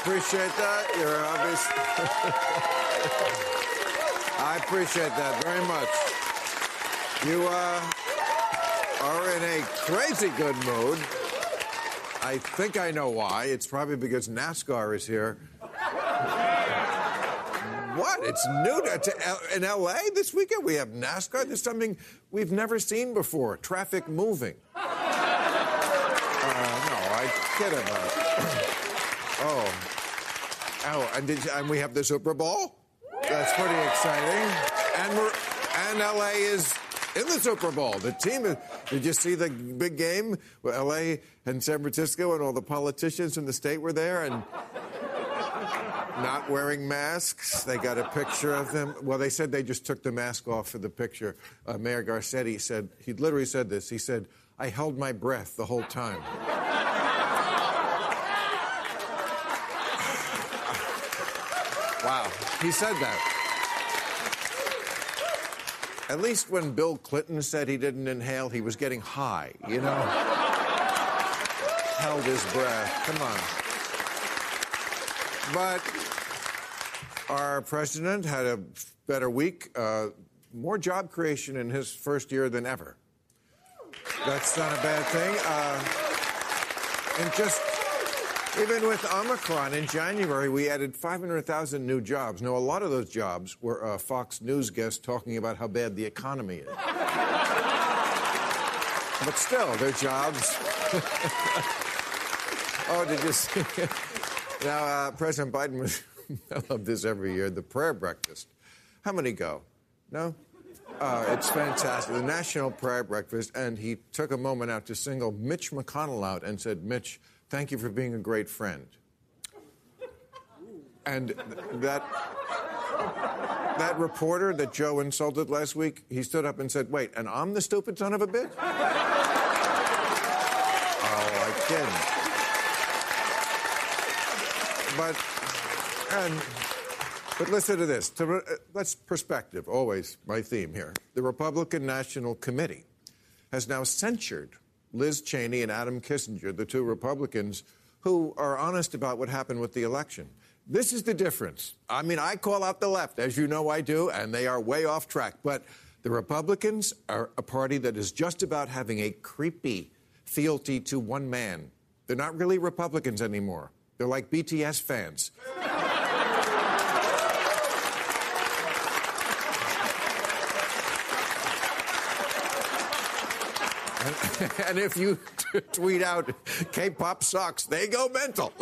Appreciate that. You're obvious. I appreciate that very much. You uh, are in a crazy good mood. I think I know why. It's probably because NASCAR is here. What? It's new to, to L- in LA this weekend. We have NASCAR. There's something we've never seen before. Traffic moving. Uh, no, I kid about. oh, oh, and, did, and we have the Super Bowl. That's pretty exciting. And we're and LA is in the Super Bowl. The team is, did you see the big game with LA and San Francisco and all the politicians in the state were there and not wearing masks. They got a picture of them. Well, they said they just took the mask off for the picture. Uh, Mayor Garcetti said he literally said this. He said, "I held my breath the whole time." He said that. At least when Bill Clinton said he didn't inhale, he was getting high, you know? Held his breath. Come on. But our president had a better week, uh, more job creation in his first year than ever. That's not a bad thing. Uh, and just even with Omicron in January, we added 500,000 new jobs. Now, a lot of those jobs were uh, Fox News guests talking about how bad the economy is. but still, they're jobs. oh, did you see? now, uh, President Biden was, I love this every year, the prayer breakfast. How many go? No? Uh, it's fantastic. The National Prayer Breakfast, and he took a moment out to single Mitch McConnell out and said, Mitch, thank you for being a great friend. And that that reporter that Joe insulted last week, he stood up and said, "Wait, and I'm the stupid son of a bitch?" oh, I kid. But and but listen to this. To, uh, let's perspective. Always my theme here. The Republican National Committee has now censured Liz Cheney and Adam Kinzinger, the two Republicans who are honest about what happened with the election. This is the difference. I mean, I call out the left, as you know I do, and they are way off track. But the Republicans are a party that is just about having a creepy fealty to one man. They're not really Republicans anymore. They're like BTS fans. and if you t- tweet out K-pop sucks, they go mental.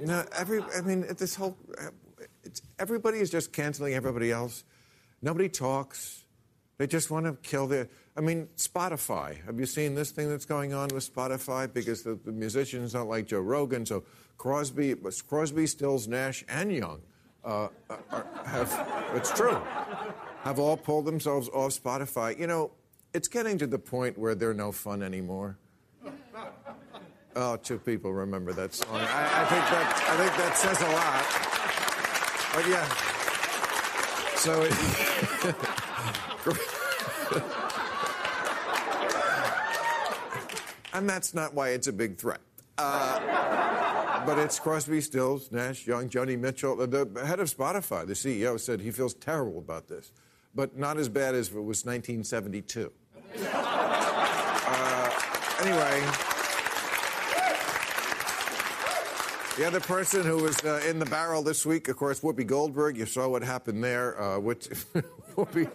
no, every I mean this whole it's, everybody is just canceling everybody else. Nobody talks. They just want to kill their. I mean, Spotify. Have you seen this thing that's going on with Spotify? Because the, the musicians don't like Joe Rogan, so Crosby, Crosby, Stills, Nash, and Young uh, are, have. It's true have all pulled themselves off Spotify. You know, it's getting to the point where they're no fun anymore. Oh, two people remember that song. I, I think that I think that says a lot. But yeah. So. and that's not why it's a big threat. Uh, but it's Crosby, Stills, Nash, Young, Joni Mitchell. The, the head of Spotify, the CEO, said he feels terrible about this but not as bad as if it was 1972. uh, anyway, The other person who was uh, in the barrel this week, of course, Whoopi Goldberg. You saw what happened there. Uh, which, Whoopi,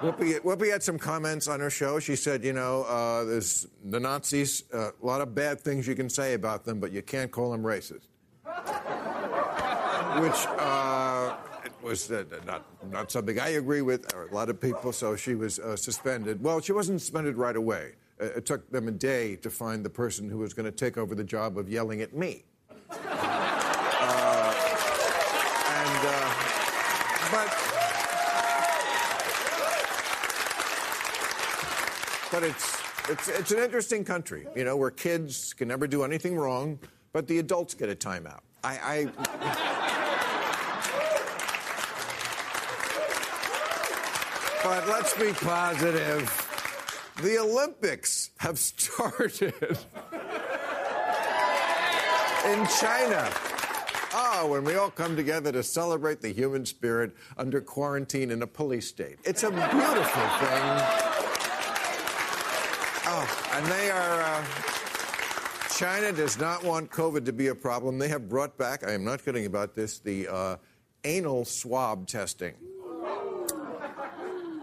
Whoopi, Whoopi had some comments on her show. She said, you know, uh, there's the Nazis, uh, a lot of bad things you can say about them, but you can't call them racist. Which uh, was uh, not, not something I agree with, a lot of people, so she was uh, suspended. Well, she wasn't suspended right away. Uh, it took them a day to find the person who was going to take over the job of yelling at me. Uh, and, uh, but, but it's, it's, it's an interesting country, you know, where kids can never do anything wrong, but the adults get a timeout. I, I but let's be positive. The Olympics have started in China. Oh, when we all come together to celebrate the human spirit under quarantine in a police state. It's a beautiful thing. Oh, and they are. Uh, China does not want COVID to be a problem. They have brought back, I am not kidding about this, the uh, anal swab testing.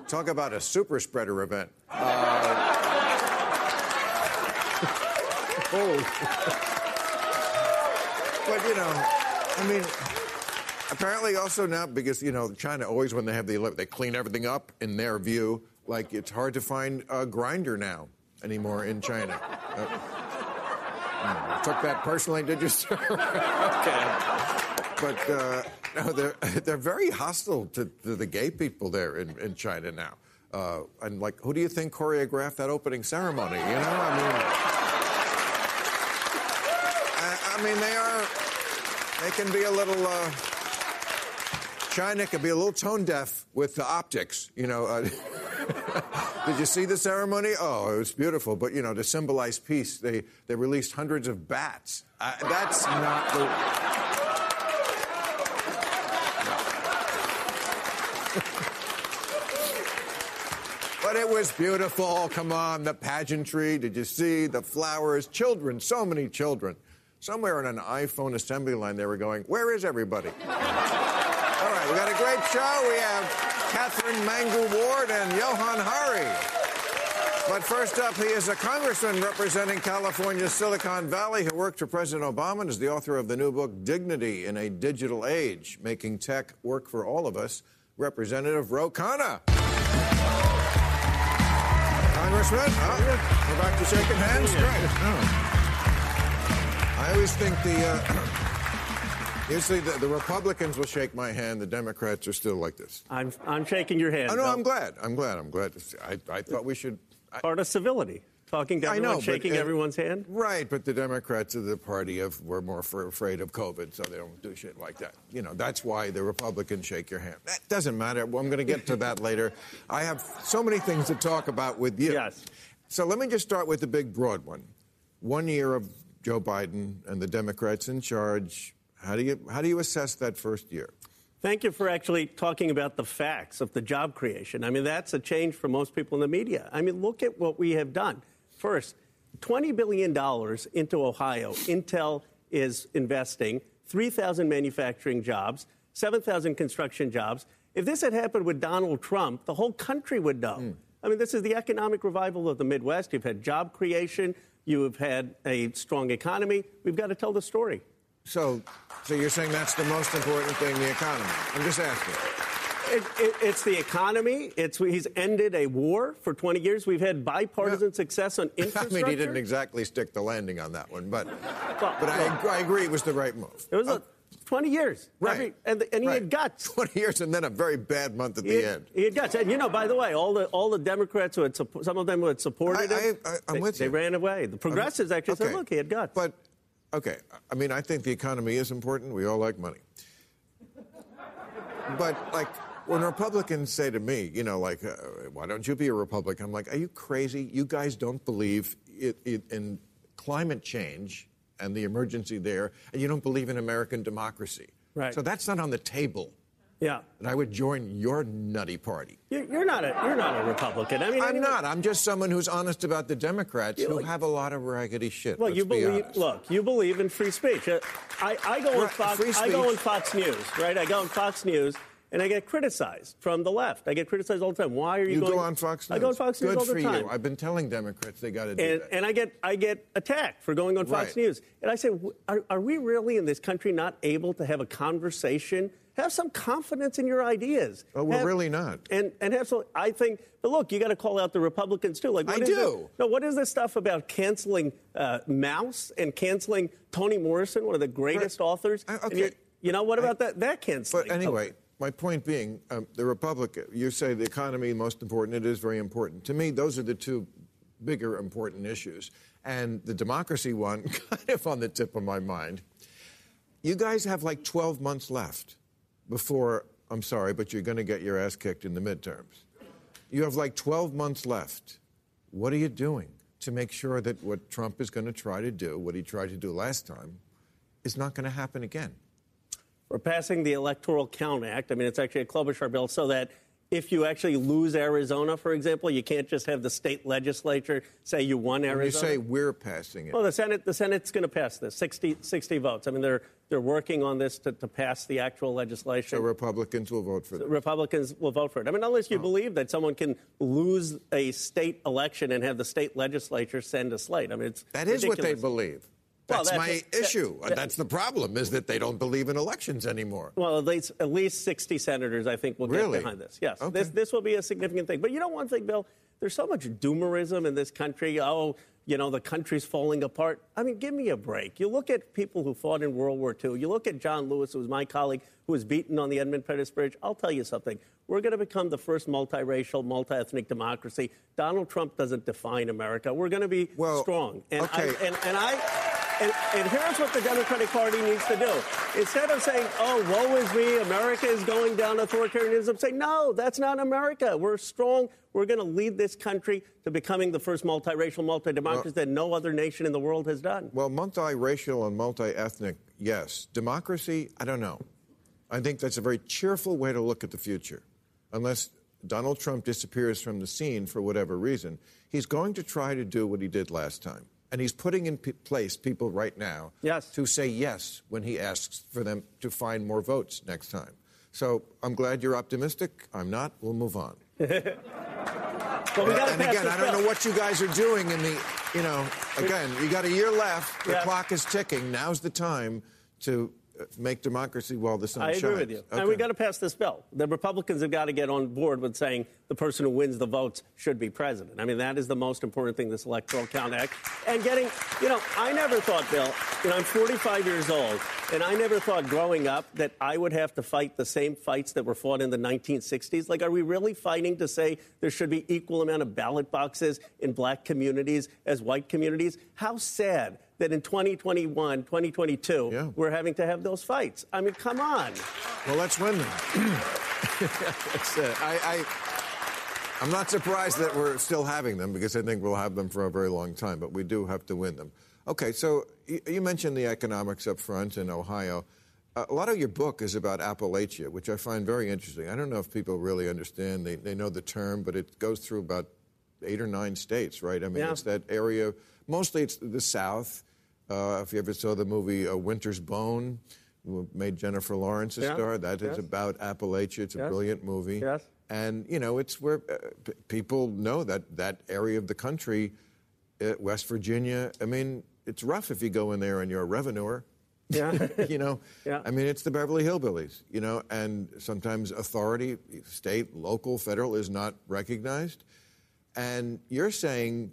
Talk about a super spreader event. Uh, oh. but, you know, I mean, apparently also now, because, you know, China always, when they have the they clean everything up in their view. Like, it's hard to find a Grindr now anymore in China. Uh, hmm, took that personally, did you, sir? okay but uh, no, they're they're very hostile to, to, the gay people there in, in China now. Uh, and like, who do you think choreographed that opening ceremony? You know, I mean, I, I mean, they are they can be a little. Uh, China can be a little tone deaf with the optics. You know. Uh, Did you see the ceremony? Oh, it was beautiful. But you know, to symbolize peace, they they released hundreds of bats. Uh, that's not the. It was beautiful. Oh, come on, the pageantry. Did you see the flowers? Children, so many children. Somewhere on an iPhone assembly line, they were going, Where is everybody? All right, we got a great show. We have Catherine Mangu Ward and Johann Hari. But first up, he is a congressman representing California's Silicon Valley who worked for President Obama and is the author of the new book, Dignity in a Digital Age Making Tech Work for All of Us, Representative Ro Khanna. Congressman. Oh, we're back to shaking hands. Great. Oh. I always think the. Uh, usually the, the, Republicans will shake my hand. The Democrats are still like this. I'm, I'm shaking your hand. Oh, no, I'm glad. I'm glad. I'm glad. I, I thought we should. Part of civility talking to everyone, know, shaking but, everyone's hand? Right, but the Democrats are the party of we're more afraid of COVID, so they don't do shit like that. You know, that's why the Republicans shake your hand. That doesn't matter. Well, I'm going to get to that later. I have so many things to talk about with you. Yes. So let me just start with the big, broad one. One year of Joe Biden and the Democrats in charge. How do you how do you assess that first year? Thank you for actually talking about the facts of the job creation. I mean, that's a change for most people in the media. I mean, look at what we have done. First, $20 billion into Ohio. Intel is investing 3,000 manufacturing jobs, 7,000 construction jobs. If this had happened with Donald Trump, the whole country would know. Mm. I mean, this is the economic revival of the Midwest. You've had job creation, you have had a strong economy. We've got to tell the story. So, so you're saying that's the most important thing, the economy? I'm just asking. It, it, it's the economy. It's he's ended a war for 20 years. We've had bipartisan yeah. success on infrastructure. I mean, he didn't exactly stick the landing on that one, but well, but I, I, agree it was the right move. It was a, um, 20 years, right? Every, and, and he right. had guts. 20 years, and then a very bad month at he the had, end. He had guts, and you know, by the way, all the all the Democrats who had some of them who had supported I, him, I, am they, with you. Ran away. The progressives actually okay. said, "Look, he had guts." But okay, I mean, I think the economy is important. We all like money, but like when Republicans say to me, you know, like, uh, why don't you be a Republican? I'm like, are you crazy? You guys don't believe it, it, in climate change and the emergency there, and you don't believe in American democracy. Right. So that's not on the table. Yeah. And I would join your nutty party. You're you're not a you're not a Republican. I mean, I'm not. I'm just someone who's honest about the Democrats You who like- have a lot of raggedy shit. Well, you believe. honest. Look, you believe in free speech. Uh, I, I go on Right, Fox. free I go on Fox News, right? I go on Fox News, and I get criticized from the left. I get criticized all the time. Why are you, You going? go on Fox News. I go on Fox News Good all the for time. you. I've been telling Democrats they got to do and, that. and I get I get attacked for going on Fox Right. News. And I say, are, are we really in this country not able to have a conversation? Have some confidence in your ideas. Oh, we're Have- really not. And and have some. I think. But look, you got to call out the Republicans too. Like what I is do. this- no, what is this stuff about canceling uh, Maus and canceling Toni Morrison, one of the greatest authors? Uh, And okay. you, you know what about that? That canceling. But anyway, my point being, um, the Republican, you say the economy most important. It is very important. To me, those are the two bigger important issues. And the democracy one, kind of on the tip of my mind. You guys have like 12 months left before, I'm sorry, but you're going to get your ass kicked in the midterms. You have like 12 months left. What are you doing to make sure that what Trump is going to try to do, what he tried to do last time, is not going to happen again? We're passing the Electoral Count Act. I mean, it's actually a Klobuchar bill so that if you actually lose Arizona, for example, you can't just have the state legislature say you won When you say we're passing it, well, the Senate, the Senate's going to pass this, 60, 60 votes. I mean, they're they're working on this to, to pass the actual legislation. so Republicans will vote for that. Republicans will vote for it. I mean, unless Oh. you believe that someone can lose a state election and have the state legislature send a slate. I mean, it's That is what they believe. Well, That's, that's my that- issue. that- that's the problem, is that they don't believe in elections anymore. Well, at least, at least 60 senators, I think, will Really? get behind this. Yes, Okay. this, this will be a significant thing. But you know one thing, Bill? There's so much doomerism in this country. Oh, you know, the country's falling apart. I mean, give me a break. You look at people who fought in World War II. You look at John Lewis, who was my colleague, who was beaten on the Edmund Pettus Bridge. I'll tell you something. We're going to become the first multiracial, multi-ethnic democracy. Donald Trump doesn't define America. We're going to be Well, strong. And okay. I, and, and I and, and here's what the Democratic Party needs to do. Instead of saying, oh, woe is me, America is going down authoritarianism, say, no, that's not America. We're strong. We're going to lead this country to becoming the first multiracial, multi-democracy that no other nation in the world has done. Well, multiracial and multi-ethnic, yes. Democracy, I don't know. I think that's a very cheerful way to look at the future. Unless Donald Trump disappears from the scene for whatever reason, he's going to try to do what he did last time. And he's putting in p- place people right now Yes. to say yes when he asks for them to find more votes next time. So I'm glad you're optimistic. I'm not. We'll move on. But we and again, I don't bill. know what you guys are doing in the, you know, again, you got a year left. The Yeah. clock is ticking. Now's the time to uh, make democracy while the sun I shines. agree with you. And Okay. we got to pass this bill. The Republicans have got to get on board with saying the person who wins the votes should be president. I mean, that is the most important thing, this Electoral Count Act. And getting, you know, I never thought, Bill, you know, I'm 45 years old, and I never thought growing up that I would have to fight the same fights that were fought in the 1960s. Like, are we really fighting to say there should be equal amount of ballot boxes in black communities as white communities? How sad that in 2021, 2022, Yeah. we're having to have those fights. I mean, come on. Well, let's win them. It. I, I, I'm not surprised that we're still having them because I think we'll have them for a very long time, but we do have to win them. Okay, so you, mentioned the economics up front in Ohio. A lot of your book is about Appalachia, which I find very interesting. I don't know if people really understand. They, they know the term, but it goes through about eight or nine states, right? I mean, Yeah. it's that area. Mostly it's the South. Uh, if you ever saw the movie uh, Winter's Bone, made Jennifer Lawrence a Yeah, star, that is yes. about Appalachia. It's a Yes. brilliant movie. Yes. And, you know, it's where uh, p- people know that that area of the country, uh, West Virginia, I mean, it's rough if you go in there and you're a revenuer. Yeah. you know, Yeah. I mean, it's the Beverly Hillbillies, you know, and sometimes authority, state, local, federal, is not recognized. And you're saying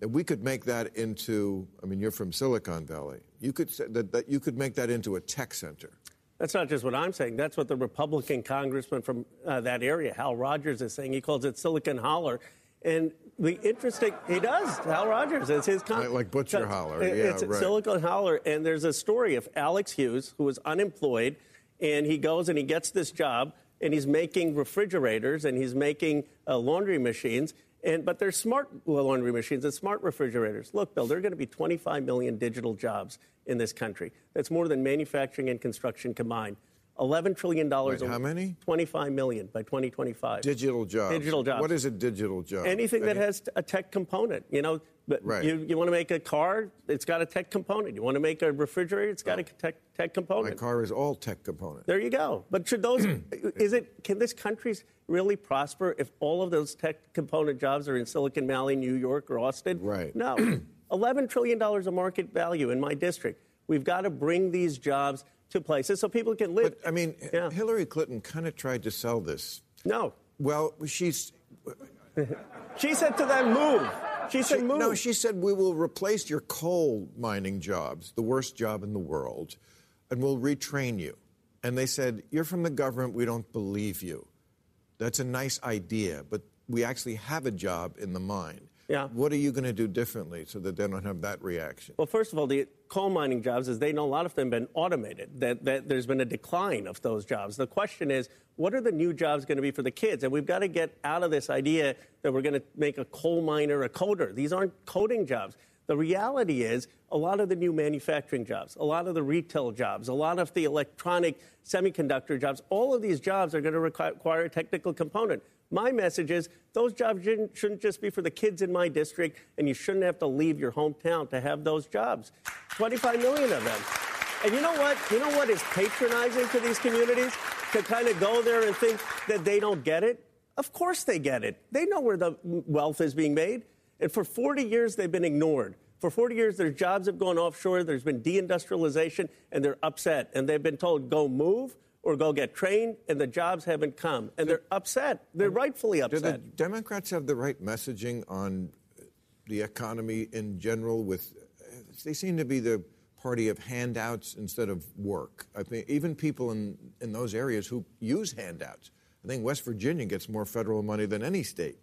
that we could make that into, I mean, you're from Silicon Valley. You could say that, that you could make that into a tech center. That's not just what I'm saying. That's what the Republican congressman from uh, that area, Hal Rogers, is saying. He calls it Silicon Holler. And the interesting, he does. Hal Rogers, it's his con- Like- Butcher Holler, it- yeah, It's right. Silicon Holler, and there's a story of Alex Hughes, who was unemployed, and he goes and he gets this job, and he's making refrigerators and he's making uh, laundry machines. And, but they're smart laundry machines and smart refrigerators. Look, Bill, there are going to be 25 million digital jobs in this country. That's more than manufacturing and construction combined. $11 trillion. Wait, how many? 25 million by 2025. Digital jobs. Digital jobs. What is a digital job? Anything that has a tech component. You know, but Right. you, you want to make a car, it's got a tech component. You want to make a refrigerator, it's got a tech, tech component. My car is all tech component. There you go. But should those, is it, can this country really prosper if all of those tech component jobs are in Silicon Valley, New York, or Austin? Right. No. $11 trillion of market value in my district. We've got to bring these jobs to places so people can live. But I mean, Yeah. Hillary Clinton kind of tried to sell this. no. Well, she's She said to them, move. She said, move. no. She said we will replace your coal mining jobs, the worst job in the world, and we'll retrain you. And they said, "You're from the government. We don't believe you." That's a nice idea, but we actually have a job in the mine. Yeah. What are you going to do differently so that they don't have that reaction? Well, first of all, the coal mining jobs, as they know, a lot of them have been automated. That, that there's been a decline of those jobs. The question is, what are the new jobs going to be for the kids? And we've got to get out of this idea that we're going to make a coal miner a coder. These aren't coding jobs. The reality is, a lot of the new manufacturing jobs, a lot of the retail jobs, a lot of the electronic semiconductor jobs, all of these jobs are going to require a technical component. My message is those jobs shouldn't, just be for the kids in my district, and you shouldn't have to leave your hometown to have those jobs. 25 million of them. And you know what? You know what is patronizing to these communities? To kind of go there and think that they don't get it? Of course they get it. They know where the wealth is being made. And for 40 years, they've been ignored. For 40 years, their jobs have gone offshore. There's been deindustrialization, and they're upset. And they've been told, go move or go get trained, and the jobs haven't come. And they're upset. They're rightfully upset. Do the. Democrats have the right messaging on the economy in general? With they seem to be the party of handouts instead of work. I think even people in, in those areas who use handouts. I think West Virginia gets more federal money than any state.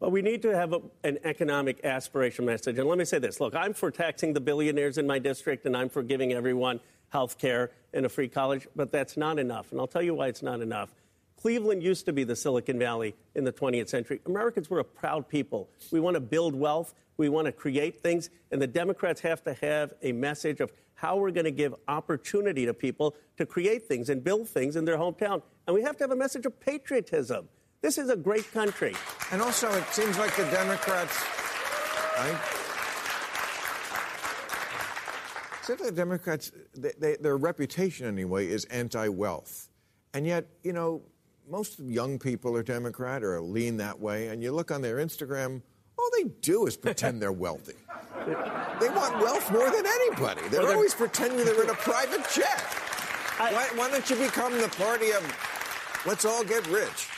Well, we need to have a, an economic aspiration message. And let me say this look, I'm for taxing the billionaires in my district, and I'm for giving everyone health care and a free college, but that's not enough. And I'll tell you why it's not enough. Cleveland used to be the Silicon Valley in the 20th century. Americans were a proud people. We want to build wealth, we want to create things, and the Democrats have to have a message of how we're going to give opportunity to people to create things and build things in their hometown. And we have to have a message of patriotism. This is a great country. And also, it seems like the Democrats. The Democrats, they, they, their reputation anyway, is anti-wealth, and yet, you know, most young people are Democrat or lean that way. And you look on their Instagram, all they do is pretend they're wealthy. They want wealth more than anybody. They're Well, they're- always pretending they're in a private jet. I- why, why don't you become the party of let's all get rich?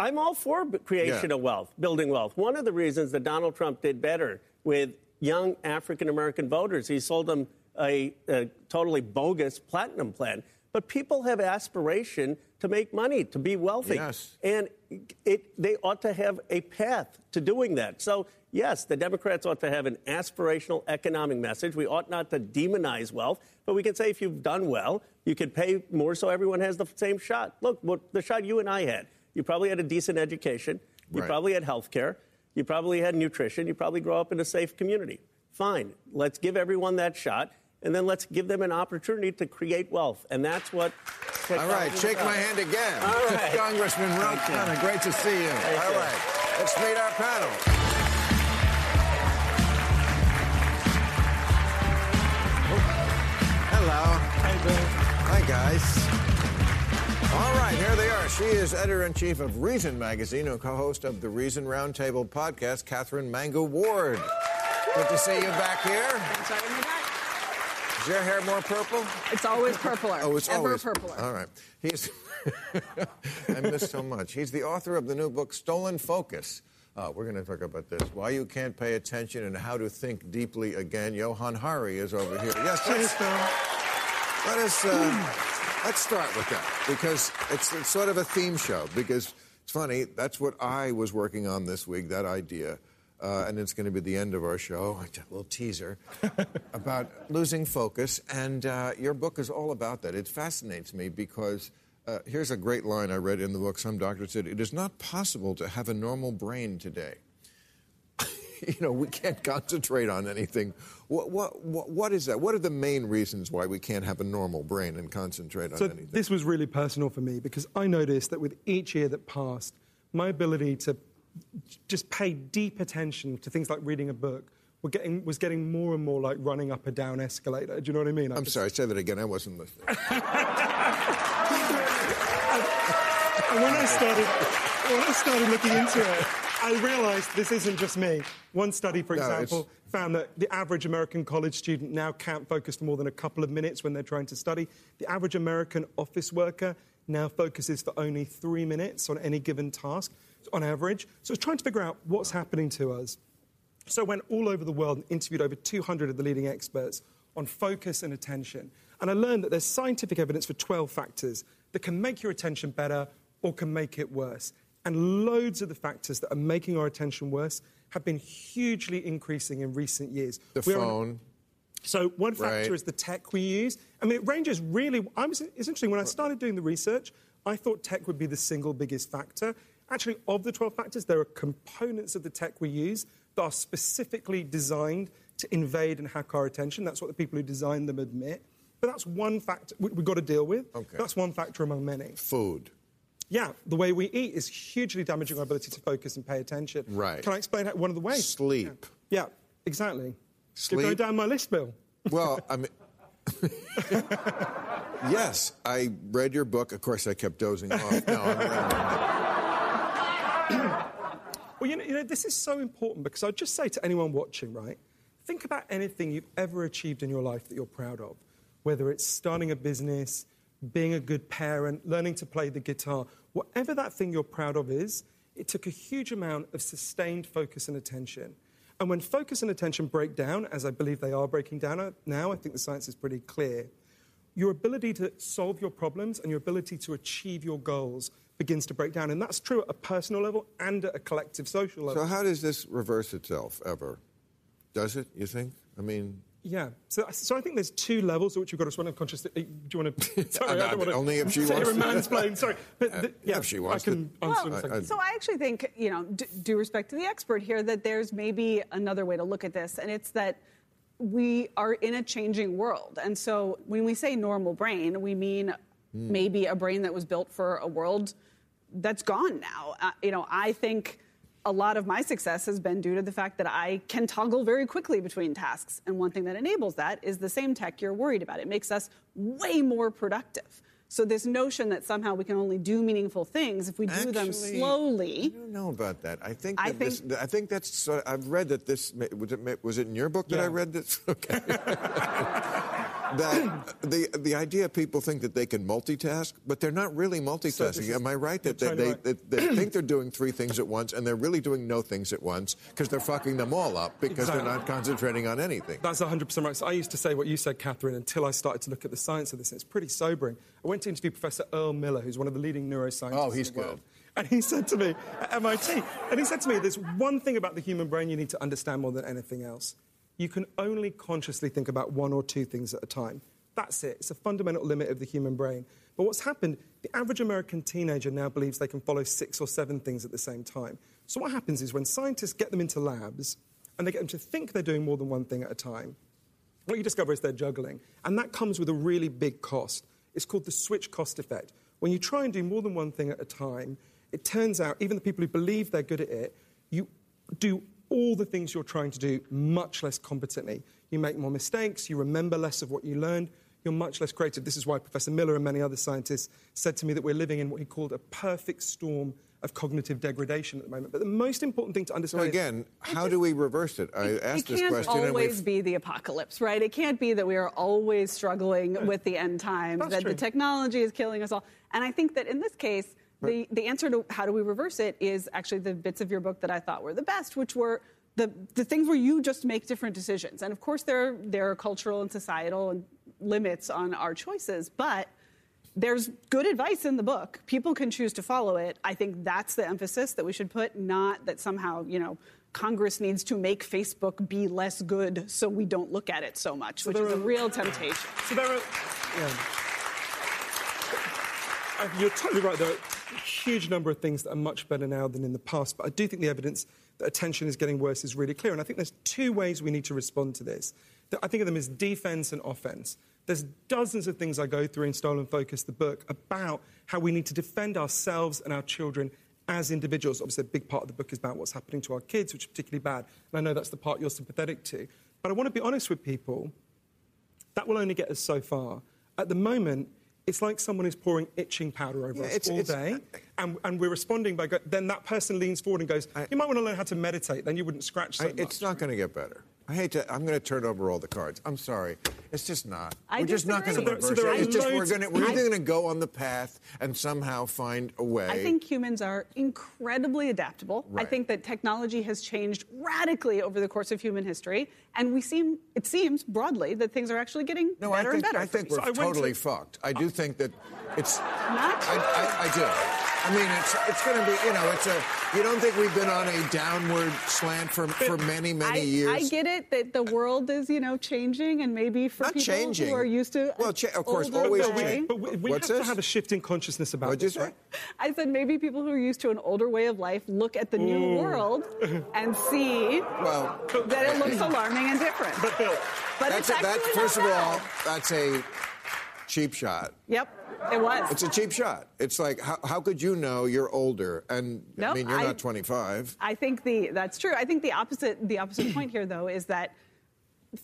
I'm all for creation Yeah. of wealth, building wealth. One of the reasons that Donald Trump did better with young African American voters, he sold them a, a totally bogus platinum plan. But people have aspiration to make money, to be wealthy. Yes. And it, they ought to have a path to doing that. So, yes, the Democrats ought to have an aspirational economic message. We ought not to demonize wealth, but we can say if you've done well, you can pay more so everyone has the same shot. Look, what the shot you and I had. You probably had a decent education. You Right. probably had health care. You probably had nutrition. You probably grow up in a safe community. Fine. Let's give everyone that shot, and then let's give them an opportunity to create wealth. And that's what. All right, technology is shake about. my hand again. All right. Congressman Ro Thank great to see you. Thank All you. right, let's meet our panel. Hello. Hi, Bill. Hi, guys. All right, here they are. She is editor in chief of Reason magazine and co host of the Reason Roundtable podcast, Katherine Mangu-Ward. Good to see you back here. Sorry, my back. Is your hair more purple? It's always purpler. Oh, it's Ever always purpler. All right. He's. I miss so much. He's the author of the new book Stolen Focus. Uh, we're going to talk about this. Why you can't pay attention and how to think deeply again. Johann Hari is over here. Yes, let's, let us uh, let's start with that because it's, it's sort of a theme show. Because it's funny. That's what I was working on this week. That idea. Uh, and it's going to be the end of our show, a little teaser, about losing focus. And uh, your book is all about that. It fascinates me because uh, here's a great line I read in the book. Some doctor said, It is not possible to have a normal brain today. you know, we can't concentrate on anything. What, what, what, what is that? What are the main reasons why we can't have a normal brain and concentrate on So anything? this was really personal for me because I noticed that with each year that passed, my ability to just pay deep attention to things like reading a book were getting, was getting more and more like running up a down escalator. Do you know what I mean? I I'm just- sorry, say that again. I wasn't listening. And when I started, when I started looking into it, I realised this isn't just me. One study, for No, example, it's- found that the average American college student now can't focus for more than a couple of minutes when they're trying to study. The average American office worker now focuses for only three minutes on any given task, on average. So I was trying to figure out what's happening to us. So I went all over the world and interviewed over 200 of the leading experts on focus and attention. And I learned that there's scientific evidence for 12 factors that can make your attention better or can make it worse. And loads of the factors that are making our attention worse have been hugely increasing in recent years. The We on- phone. so one factor Right. is the tech we use. I mean, it ranges really. I was, it's interesting when I started doing the research. I thought tech would be the single biggest factor. Actually, of the 12 factors, there are components of the tech we use that are specifically designed to invade and hack our attention. That's what the people who designed them admit. But that's one factor we, we've got to deal with. Okay. That's one factor among many. Food. Yeah, the way we eat is hugely damaging our ability to focus and pay attention. Right. Can I explain how, one of the ways? Sleep. Yeah, exactly. Sleep? Go down my list, Bill. Well, I mean, yes, I read your book. Of course, I kept dozing off. No, I'm Well, you know, you know, this is so important because I'd just say to anyone watching, right? Think about anything you've ever achieved in your life that you're proud of, whether it's starting a business, being a good parent, learning to play the guitar, whatever that thing you're proud of is, it took a huge amount of sustained focus and attention. And when focus and attention break down, as I believe they are breaking down uh, now, I think the science is pretty clear, your ability to solve your problems and your ability to achieve your goals begins to break down. And that's true at a personal level and at a collective social level. So how does this reverse itself ever? Does it? You think? I mean, Yeah. So, so I think there's two levels at which you've got to sort of conscious. Do you want to? Sorry, I'm I don't want to. only if she wants here and to. mansplain. Sorry, but uh, the, yeah, if she wants I can to. answer in a Well, second. so I actually think, you know, d- due respect to the expert here, that there's maybe another way to look at this, and it's that we are in a changing world. And so when we say normal brain, we mean maybe a brain that was built for a world that's gone now. Uh, you know, I think a lot of my success has been due to the fact that I can toggle very quickly between tasks. And one thing that enables that is the same tech you're worried about. It makes us way more productive. So this notion that somehow we can only do meaningful things if we do them slowly. I don't know about that. I think I that this, think- I think that's. sort of- I've read that this was it. Was it in your book that I read this? Okay. that the the idea people think that they can multitask, but they're not really multitasking. this is- Am I right that, they, right. that they think they're doing three things at once and they're really doing no things at once because they're fucking them all up because they're not concentrating on anything. That's 100% right. So I used to say what you said, Katherine, until I started to look at the science of this. And it's pretty sobering. I went to interview Professor Earl Miller, who's one of the leading neuroscientists Oh, he's in the world. good. And he said to me at MIT, and he said to me, there's one thing about the human brain you need to understand more than anything else. You can only consciously think about one or two things at a time. That's it. It's a fundamental limit of the human brain. But what's happened, the average American teenager now believes they can follow six or seven things at the same time. So what happens is when scientists get them into labs and they get them to think they're doing more than one thing at a time, what you discover is they're juggling. And that comes with a really big cost. It's called the switch cost effect. When you try and do more than one thing at a time, it turns out even the people who believe they're good at it, you do all the things you're trying to do much less competently. You make more mistakes, you remember less of what you learned, you're much less creative. This is why Professor Miller and many other scientists said to me that we're living in what he called a perfect storm of cognitive degradation at the moment. But the most important thing to So understand is again, how do we reverse it? I it, asked it this can't question and always be the apocalypse, right? It can't be that we are always struggling with the end times, That's that true. the technology is killing us all. And I think that in this case, the, the answer to how do we reverse it is actually the bits of your book that I thought were the best, which were the, the things where you just make different decisions. And of course, there, there are cultural and societal and limits on our choices, but there's good advice in the book. People can choose to follow it. I think that's the emphasis that we should put, not that somehow, you know, Congress needs to make Facebook be less good so we don't look at it so much, which there is a real temptation. So there are. Yeah. You're totally right. There are, a huge number of things that are much better now than in the past. But I do think the evidence that attention is getting worse is really clear. And I think there's two ways we need to respond to this. I think of them as defense and offense. There's dozens of things I go through in Stolen Focus, the book, about how we need to defend ourselves and our children as individuals. Obviously, a big part of the book is about what's happening to our kids, which is particularly bad. And I know that's the part you're sympathetic to. But I want to be honest with people that will only get us so far. At the moment, it's like someone is pouring itching powder over Yeah, us it's- all it's- day, uh, and, and we're responding by go- then that person leans forward and goes, "You might want to learn how to meditate. Then you wouldn't scratch so I, much." it's not going to get better. I hate to. I'm going to turn over all the cards. I'm sorry. It's just not. I we're just not going to disagree. So there- so there are It's just we're going to. We're either going to go on the path and somehow find a way. I think humans are incredibly adaptable. I think that technology has changed radically over the course of human history, and we seem, it seems broadly, that things are actually getting No, better I think, and better. I think we're So I totally to- fucked. I do think that it's. Not? I, I, I do. I mean, it's it's going to be. You know, it's a. You don't think we've been on a downward slant for for many many I, years? I get it that the world is, you know, changing, and maybe for Not people changing. who are used to Well, cha- of course, older always way- change. But we, we What's have this? to have a shift in consciousness about What'd you this, say? right? I said maybe people who are used to an older way of life look at the new world and see Well, that it looks alarming and different. But Bill, But that's it's a, that. actually First of all, that's a cheap shot. Yep, it was. It's a cheap shot. It's like, how, how could you know you're older? And I mean, you're I- not 25. I think the that's true. I think the opposite the opposite point here though is that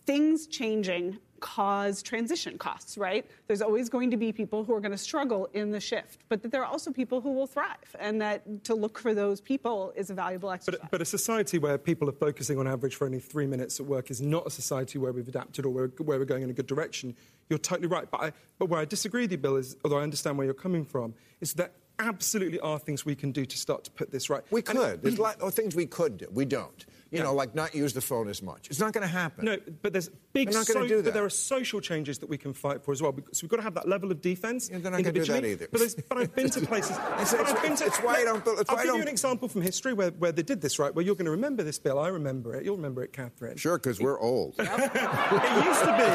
things changing cause transition costs, right? There's always going to be people who are going to struggle in the shift, but that there are also people who will thrive, and that to look for those people is a valuable exercise. But, but a society where people are focusing on average for only three minutes at work is not a society where we've adapted or where, where we're going in a good direction. You're totally right. But, I, but where I disagree with you, Bill, is, although I understand where you're coming from, is that absolutely are things we can do to start to put this right. We And- could. There's a lot of things we could do. We don't. You Yeah. know, like not use the phone as much. It's not going to happen. No, but there's big. They're not so- do that. But there are social changes that we can fight for as well. So we've got to have that level of defence. Yeah, they're not gonna do that either. But, but I've been to places. It's- it's- I've been to- it's why I don't- it's I'll why give don't- you an example from history where, where they did this right. Where you're going to remember this, Bill. I remember it. You'll remember it, Katherine. Sure, because we're old. It used to be.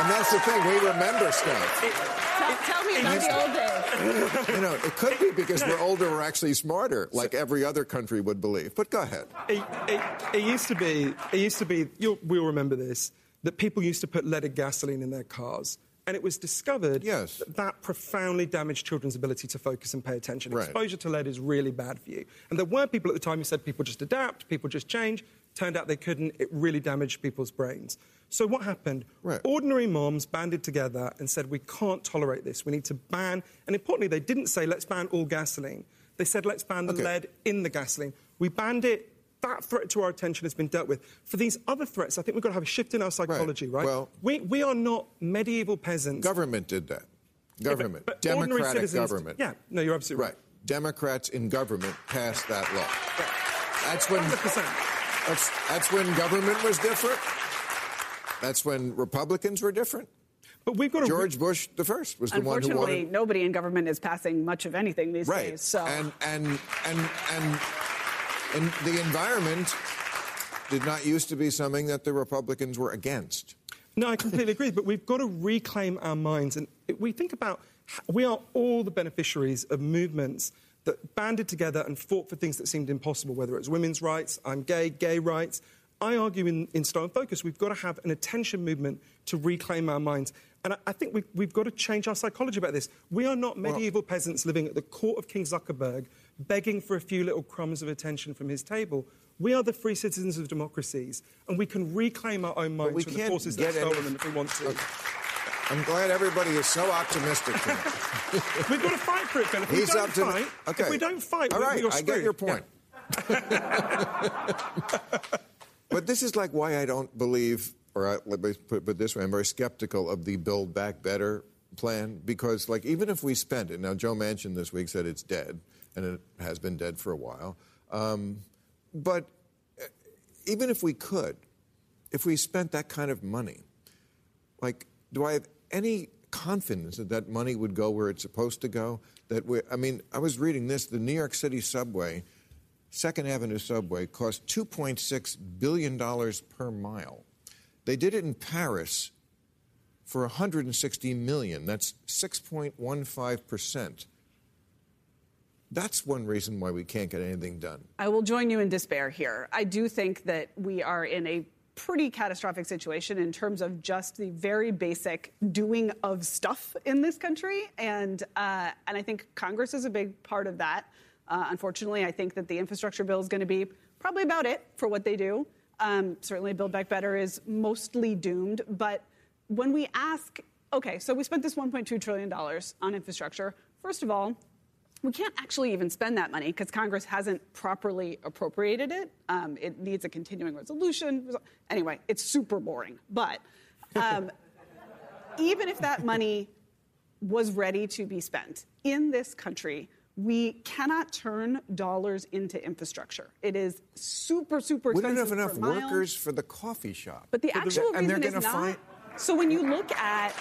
And that's the thing. We remember stuff. tell, tell me about the old days. You know, it could be because we're older, we're actually smarter, like every other country would believe. But go ahead. It, it, it used to be. It used to be. You'll, we'll remember this. That people used to put leaded gasoline in their cars, and it was discovered Yes. that that profoundly damaged children's ability to focus and pay attention. Right. Exposure to lead is really bad for you. And there were people at the time who said people just adapt, people just change. Turned out they couldn't. It really damaged people's brains. So what happened? Right. Ordinary moms banded together and said, "We can't tolerate this. We need to ban." And importantly, they didn't say, "Let's ban all gasoline." They said, "Let's ban the Okay. lead in the gasoline." We banned it. That threat to our attention has been dealt with. For these other threats, I think we've got to have a shift in our psychology, right? Well- we, we are not medieval peasants. Government did that. Government. but ordinary Democratic citizens- government. Yeah, no, you're absolutely Right. Democrats in government passed that law. That's when 100%. That's, that's when government was different. That's when Republicans were different. But we've got to. George Bush the first was the one who Unfortunately, wanted nobody in government is passing much of anything these right. days. So And and and and and the environment did not used to be something that the Republicans were against. No, I completely agree. But we've got to reclaim our minds. And we think about we are all the beneficiaries of movements that banded together and fought for things that seemed impossible, whether it's women's rights, I'm gay, gay rights. I argue in, in Stolen Focus, we've got to have an attention movement to reclaim our minds. And I, I think we've, we've got to change our psychology about this. We are not medieval peasants living at the court of King Zuckerberg, begging for a few little crumbs of attention from his table. We are the free citizens of democracies, and we can reclaim our own minds from the forces that stolen them if we want to. I'm glad everybody is so optimistic. We've got to fight for it, Bill. If we He's don't up to fight, okay. if we don't fight, All we- right, we're I screwed. get your Yeah. point. but this is like why I don't believe, or I, let me put it this way: I'm very skeptical of the Build Back Better plan because, like, even if we spend it now, Joe Manchin this week said it's dead, and it has been dead for a while. Um, but uh, even if we could, if we spent that kind of money, like, do I have any confidence that that money would go where it's supposed to go? That we, I mean, I was reading this: the New York City subway, Second Avenue subway, cost 2.6 billion dollars per mile. They did it in Paris for 160 million. That's 6.15 percent That's one reason why we can't get anything done. I will join you in despair here. I do think that we are in a pretty catastrophic situation in terms of just the very basic doing of stuff in this country, and uh, and I think Congress is a big part of that. Uh, unfortunately, I think that the infrastructure bill is going to be probably about it for what they do. Um, certainly, Build Back Better is mostly doomed, but when we ask, okay, so we spent this 1.2 trillion dollars on infrastructure. First of all, we can't actually even spend that money because Congress hasn't properly appropriated it. Um, it needs a continuing resolution. Anyway, it's super boring. But um, even if that money was ready to be spent in this country, we cannot turn dollars into infrastructure. It is super, super We don't have enough mile. workers for the coffee shop. But the actual and they're reason is not. find- So when you look at,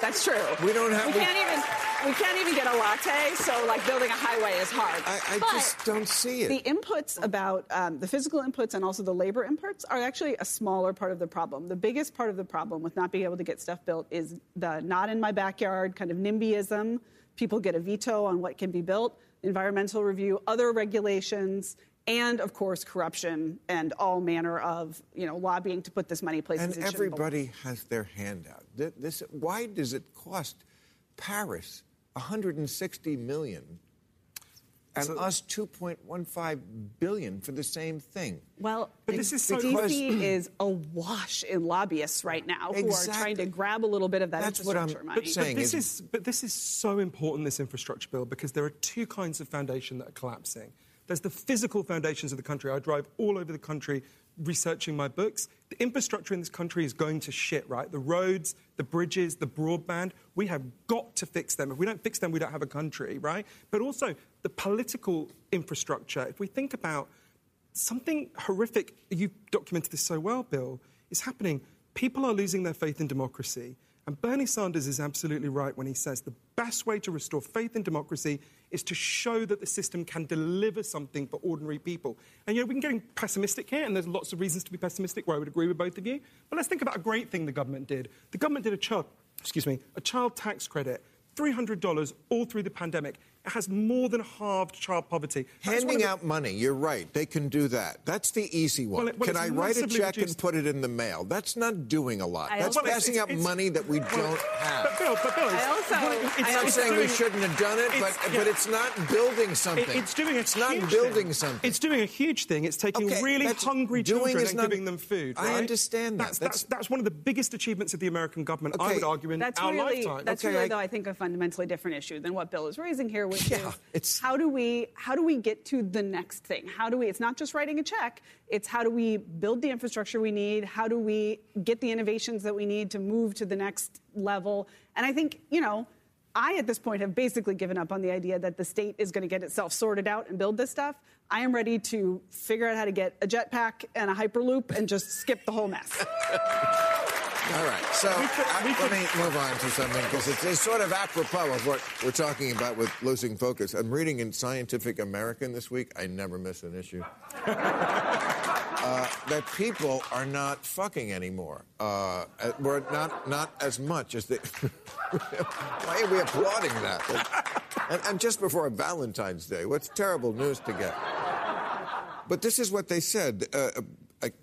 that's true. We don't have- We we- can't even. We can't even get a latte. So like building a highway is hard. I, I But just don't see it. The inputs about um, the physical inputs and also the labor inputs are actually a smaller part of the problem. The biggest part of the problem with not being able to get stuff built is the not in my backyard kind of NIMBYism. People get a veto on what can be built, environmental review, other regulations, and of course corruption and all manner of you know lobbying to put this money places. and it shouldn't everybody has their hand out. This, why does it cost Paris 160 million and us 2.15 billion for the same thing? Well, But this is so- DC is awash in lobbyists right now who are trying to grab a little bit of that That's what I'm infrastructure money. saying. But this is- is but this is so important this infrastructure bill because there are two kinds of foundation that are collapsing. There's the physical foundations of the country. I drive all over the country researching my books. The infrastructure in this country is going to shit, right? The roads, the bridges, the broadband. We have got to fix them. If we don't fix them, we don't have a country, right? But also the political infrastructure. If we think about something horrific, you've documented this so well, Bill, is happening. People are losing their faith in democracy. And Bernie Sanders is absolutely right when he says the best way to restore faith in democracy is to show that the system can deliver something for ordinary people. And you know, we can get pessimistic here, and there's lots of reasons to be pessimistic where I would agree with both of you. But let's think about a great thing the government did. The government did a child, excuse me, a child tax credit, $300 all through the pandemic. It has more than halved child poverty. That's one Handing the- out money, you're right. They can do that. That's the easy one. Well, it- well, can I write a massively check and put it in the mail? That's not doing a lot. I That's also- Well, passing it's- out it's- money that we well, don't But have. Bill, but Bill, it's, I also- well, I it's, I'm not it's saying we shouldn't have done it, but, it's- but yeah. it's not building something. It- it's doing a It's not huge building thing. something. It's doing a huge thing. It's taking Okay, really hungry doing children and not- giving them food. I understand that. That's, That's- that's, that's one of the biggest achievements of the American government, I would argue, in That's our really, lifetime. that's Okay, really I- though, I think, a fundamentally different issue than what Bill is raising here, which Yeah, is it's- how do we how do we get to the next thing? How do we? It's not just writing a check. It's how do we build the infrastructure we need? How do we get the innovations that we need to move to the next level? And I think you know. I, at this point, have basically given up on the idea that the state is going to get itself sorted out and build this stuff. I am ready to figure out how to get a jetpack and a hyperloop and just skip the whole mess. All right, so I, let me move on to something because it's, it's sort of apropos of what we're talking about with losing focus. I'm reading in Scientific American this week. I never miss an issue. uh, that people are not fucking anymore. Uh, uh, we're not not as much as they. Why are we applauding that? And, and just before Valentine's Day, what's terrible news to get? But this is what they said. Uh,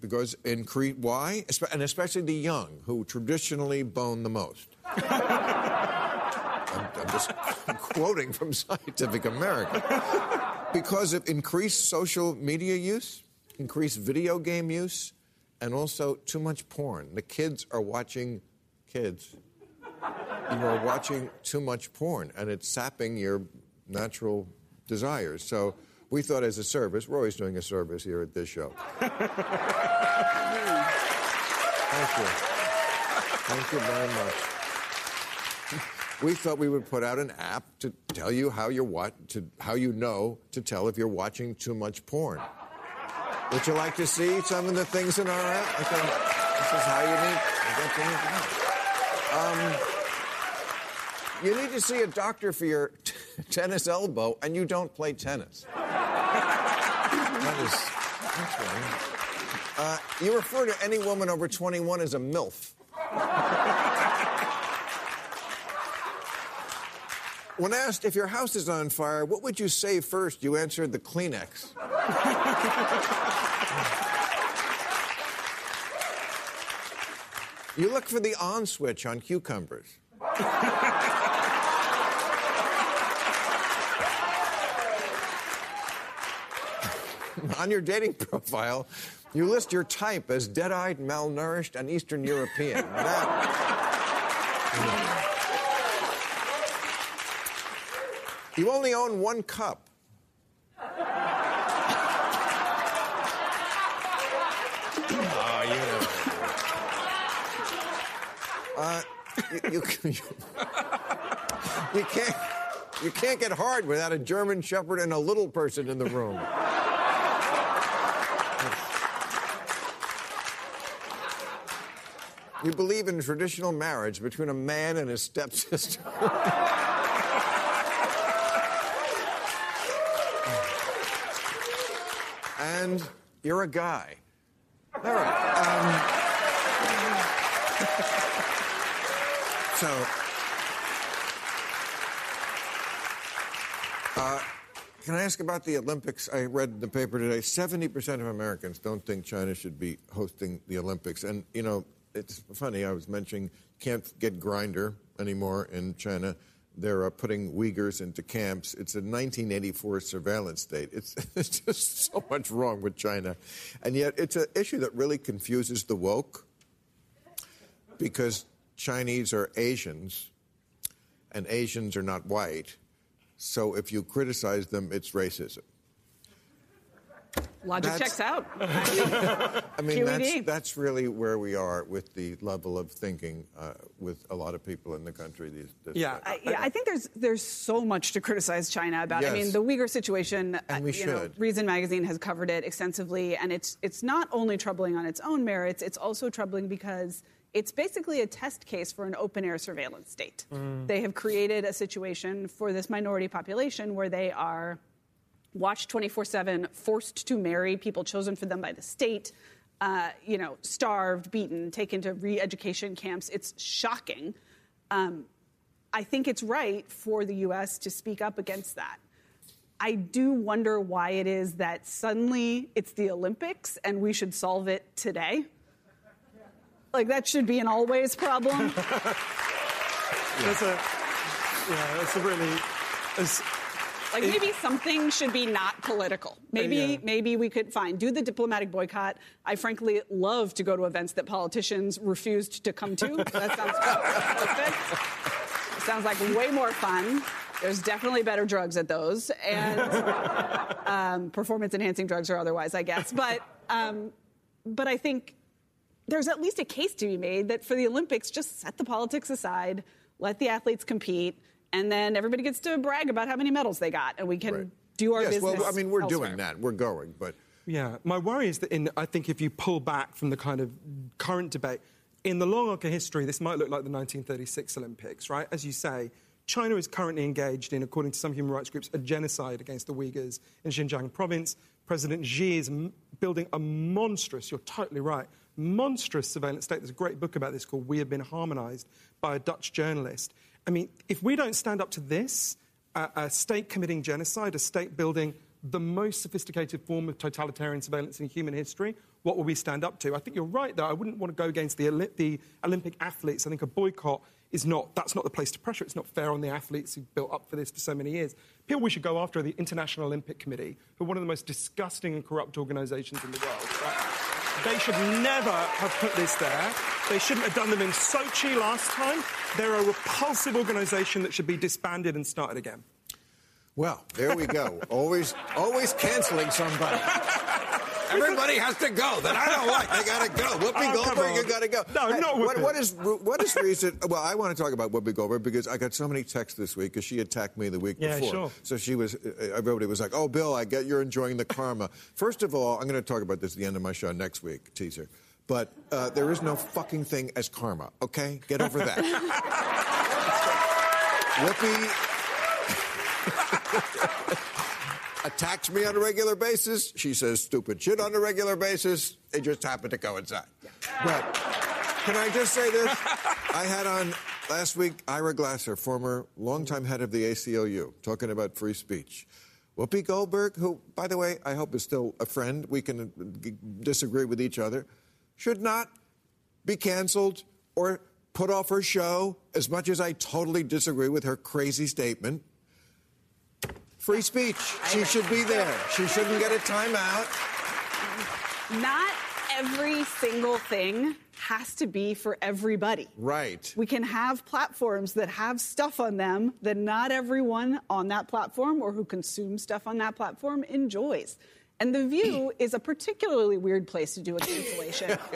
because increase why, and especially the young, who traditionally bone the most. I'm, I'm just quoting from Scientific American. Because of increased social media use, increased video game use, and also too much porn. The kids are watching kids. You are watching too much porn, and it's sapping your natural desires. So we thought, as a service, we're always doing a service here at this show. Thank you. Thank you very much. We thought we would put out an app to tell you how you're what to how you know to tell if you're watching too much porn. Would you like to see some of the things in our app? Okay, this is how you need. You need to know. Um, you need to see a doctor for your t- tennis elbow, and you don't play tennis. That's. Uh, you refer to any woman over 21 as a MILF. When asked if your house is on fire, what would you say first? You answered the Kleenex. you look for the on switch on cucumbers. on your dating profile, you list your type as dead eyed, malnourished, and Eastern European. That- You only own one cup. oh, you know. Uh, you, you, you can't you can't get hard without a German Shepherd and a little person in the room. You believe in traditional marriage between a man and his stepsister. and you're a guy. All right. Um, so, uh, can I ask about the Olympics? I read in the paper today 70% of Americans don't think China should be hosting the Olympics. And, you know, it's funny, I was mentioning can't get Grindr anymore in China. They're uh, putting Uyghurs into camps. It's a 1984 surveillance state. It's, it's just so much wrong with China. And yet, it's an issue that really confuses the woke because Chinese are Asians and Asians are not white. So if you criticize them, it's racism. Logic That's- checks out. I mean, that's, that's really where we are with the level of thinking uh, with a lot of people in the country. These, this Yeah. I, yeah, I think there's there's so much to criticize China about. I mean, the Uyghur situation. And we uh, you know, should. Reason magazine has covered it extensively, and it's it's not only troubling on its own merits. It's also troubling because it's basically a test case for an open air surveillance state. Mm. They have created a situation for this minority population where they are watched 24 7, forced to marry people chosen for them by the state, uh, you know, starved, beaten, taken to re education camps. It's shocking. Um, I think it's right for the U.S. to speak up against that. I do wonder why it is that suddenly it's the Olympics and we should solve it today. Like, that should be an always problem. That's a, yeah, that's a really. Like maybe something should be not political. Maybe Yeah. maybe we could fine do the diplomatic boycott. I frankly love to go to events that politicians refused to come to. That sounds perfect. Sounds like way more fun. There's definitely better drugs at those and um, performance enhancing drugs or otherwise, I guess. But um, but I think there's at least a case to be made that for the Olympics, just set the politics aside, let the athletes compete, and then everybody gets to brag about how many medals they got, and we can Right. do our yes, business. well, I mean, we're elsewhere. doing that. We're going, but Yeah, my worry is that in I think if you pull back from the kind of current debate, in the long arc of history, this might look like the 1936 Olympics, right? As you say, China is currently engaged in, according to some human rights groups, a genocide against the Uyghurs in Xinjiang province. President Xi is m- building a monstrous, you're totally right, monstrous surveillance state. There's a great book about this called We Have Been Harmonized by a Dutch journalist. I mean, if we don't stand up to this, a, a state committing genocide, a state building the most sophisticated form of totalitarian surveillance in human history, what will we stand up to? I think you're right, though. I wouldn't want to go against the, the Olympic athletes. I think a boycott is not, that's not the place to pressure. It's not fair on the athletes who've built up for this for so many years. People we should go after are the International Olympic Committee, who are one of the most disgusting and corrupt organizations in the world. right? They should never have put this there. They shouldn't have done them in Sochi last time. They're a repulsive organization that should be disbanded and started again. well, there we go. always, always canceling somebody. Everybody has to go. That I don't like. They got to go. Whoopi Oh, Goldberg, you got to go. No, not what, what is what is reason? Well, I want to talk about Whoopi Goldberg because I got so many texts this week because she attacked me the week Yeah, before. sure. So she was. uh, Everybody was like, "Oh, Bill, I get you're enjoying the karma." First of all, I'm going to talk about this at the end of my show next week. Teaser. But uh, there is no fucking thing as karma. Okay, get over that. Whoopi attacks me on a regular basis. She says stupid shit on a regular basis. They just happen to coincide. But can I just say this? I had on last week, Ira Glasser, former longtime head of the ACLU, talking about free speech. Whoopi Goldberg, who, by the way, I hope is still a friend, we can uh, g- disagree with each other, should not be canceled or put off her show, as much as I totally disagree with her crazy statement. Free speech. She should be there. She shouldn't get a timeout. Not every single thing has to be for everybody. Right. We can have platforms that have stuff on them that not everyone on that platform or who consumes stuff on that platform enjoys. And The View is a particularly weird place to do a cancellation.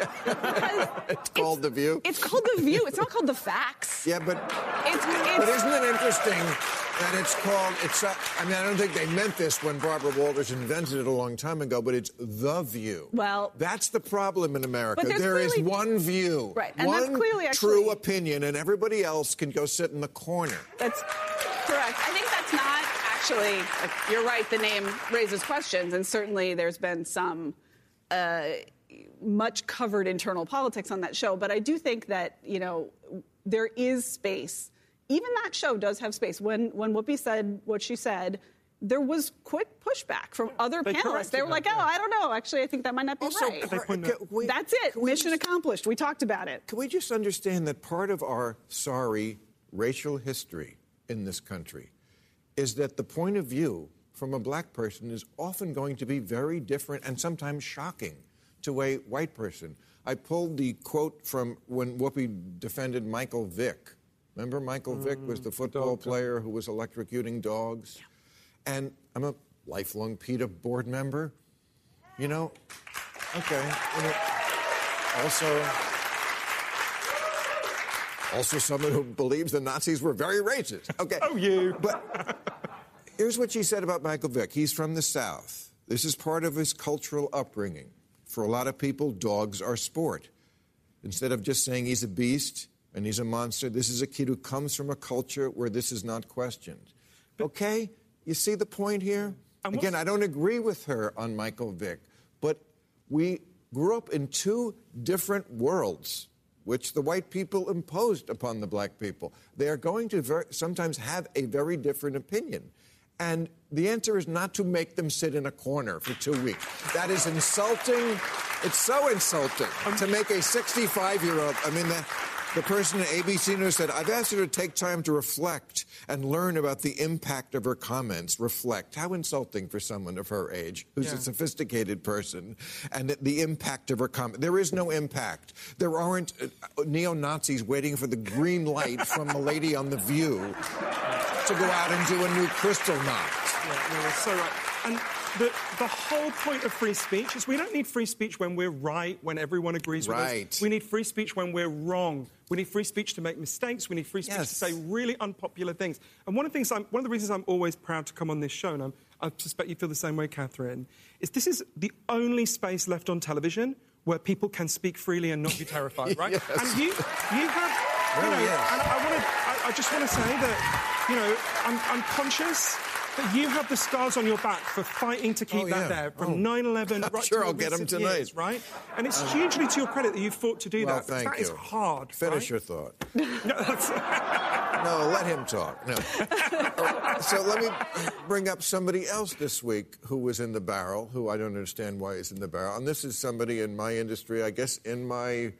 It's called The View. It's called The View. It's not called The Facts. Yeah, but It's, But isn't it interesting that it's called? It's. Uh, I mean, I don't think they meant this when Barbara Walters invented it a long time ago. But it's the view. Well- that's the problem in America. There is clearly- one view, Right, and one that's clearly true opinion, and everybody else can go sit in the corner. That's correct. I think actually. You're right. The name raises questions, and certainly there's been some uh, much covered internal politics on that show. But I do think that you know there is space. Even that show does have space. When when Whoopi said what she said. There was quick pushback from other They panelists. They were like, "Oh. I don't know. Actually, I think that might not be Also, right." They can we- That's it. Mission just- accomplished. We talked about it. Can we just understand that part of our sorry racial history in this country is that the point of view from a black person is often going to be very different and sometimes shocking to a white person? I pulled the quote from when Whoopi defended Michael Vick. Remember, Michael Vick was the mm, football player who was electrocuting dogs? And I'm a lifelong PETA board member. You know, okay. you know, also, also someone who believes the Nazis were very racist. Okay. Oh, you. But here's what she said about Michael Vick. He's from the South. This is part of his cultural upbringing. For a lot of people, dogs are sport. Instead of just saying he's a beast and he's a monster, this is a kid who comes from a culture where this is not questioned. Okay? You see the point here? Again, I don't agree with her on Michael Vick, but we grew up in two different worlds, which the white people imposed upon the black people. They are going to ver- sometimes have a very different opinion. And the answer is not to make them sit in a corner for two weeks. That is insulting. It's so insulting um, to make a 65 year old. I mean, the, the person at ABC News said, I've asked her to take time to reflect and learn about the impact of her comments. Reflect. How insulting for someone of her age, who's a sophisticated person, and the, the impact of her comment. There is no impact. There aren't uh, neo Nazis waiting for the green light from the lady on The View to go out and do a new Kristallnacht. Yeah, no, so right. And the, the whole point of free speech is we don't need free speech when we're right, when everyone agrees with Right. us. We need free speech when we're wrong. We need free speech to make mistakes. We need free speech Yes. to say really unpopular things. And one of the things, I'm, one of the reasons I'm always proud to come on this show, and I'm, I suspect you feel the same way, Katherine, is this is the only space left on television where people can speak freely and not be terrified, right? Yes. And you, you have, you know, is. and I, wanna, I, I just want to say that, you know, I'm, I'm conscious that you have the scars on your back for fighting to keep Oh, that yeah. there from Oh. 9/11 I'm right sure to I'll get 'em recent tonight. years, right? And it's uh, hugely to your credit that you fought to do Well, that. thank that you. is hard. Finish right? your thought. No, let him talk. No. Oh, so let me bring up somebody else this week who was in the barrel, who I don't understand why is in the barrel. And this is somebody in my industry, I guess in my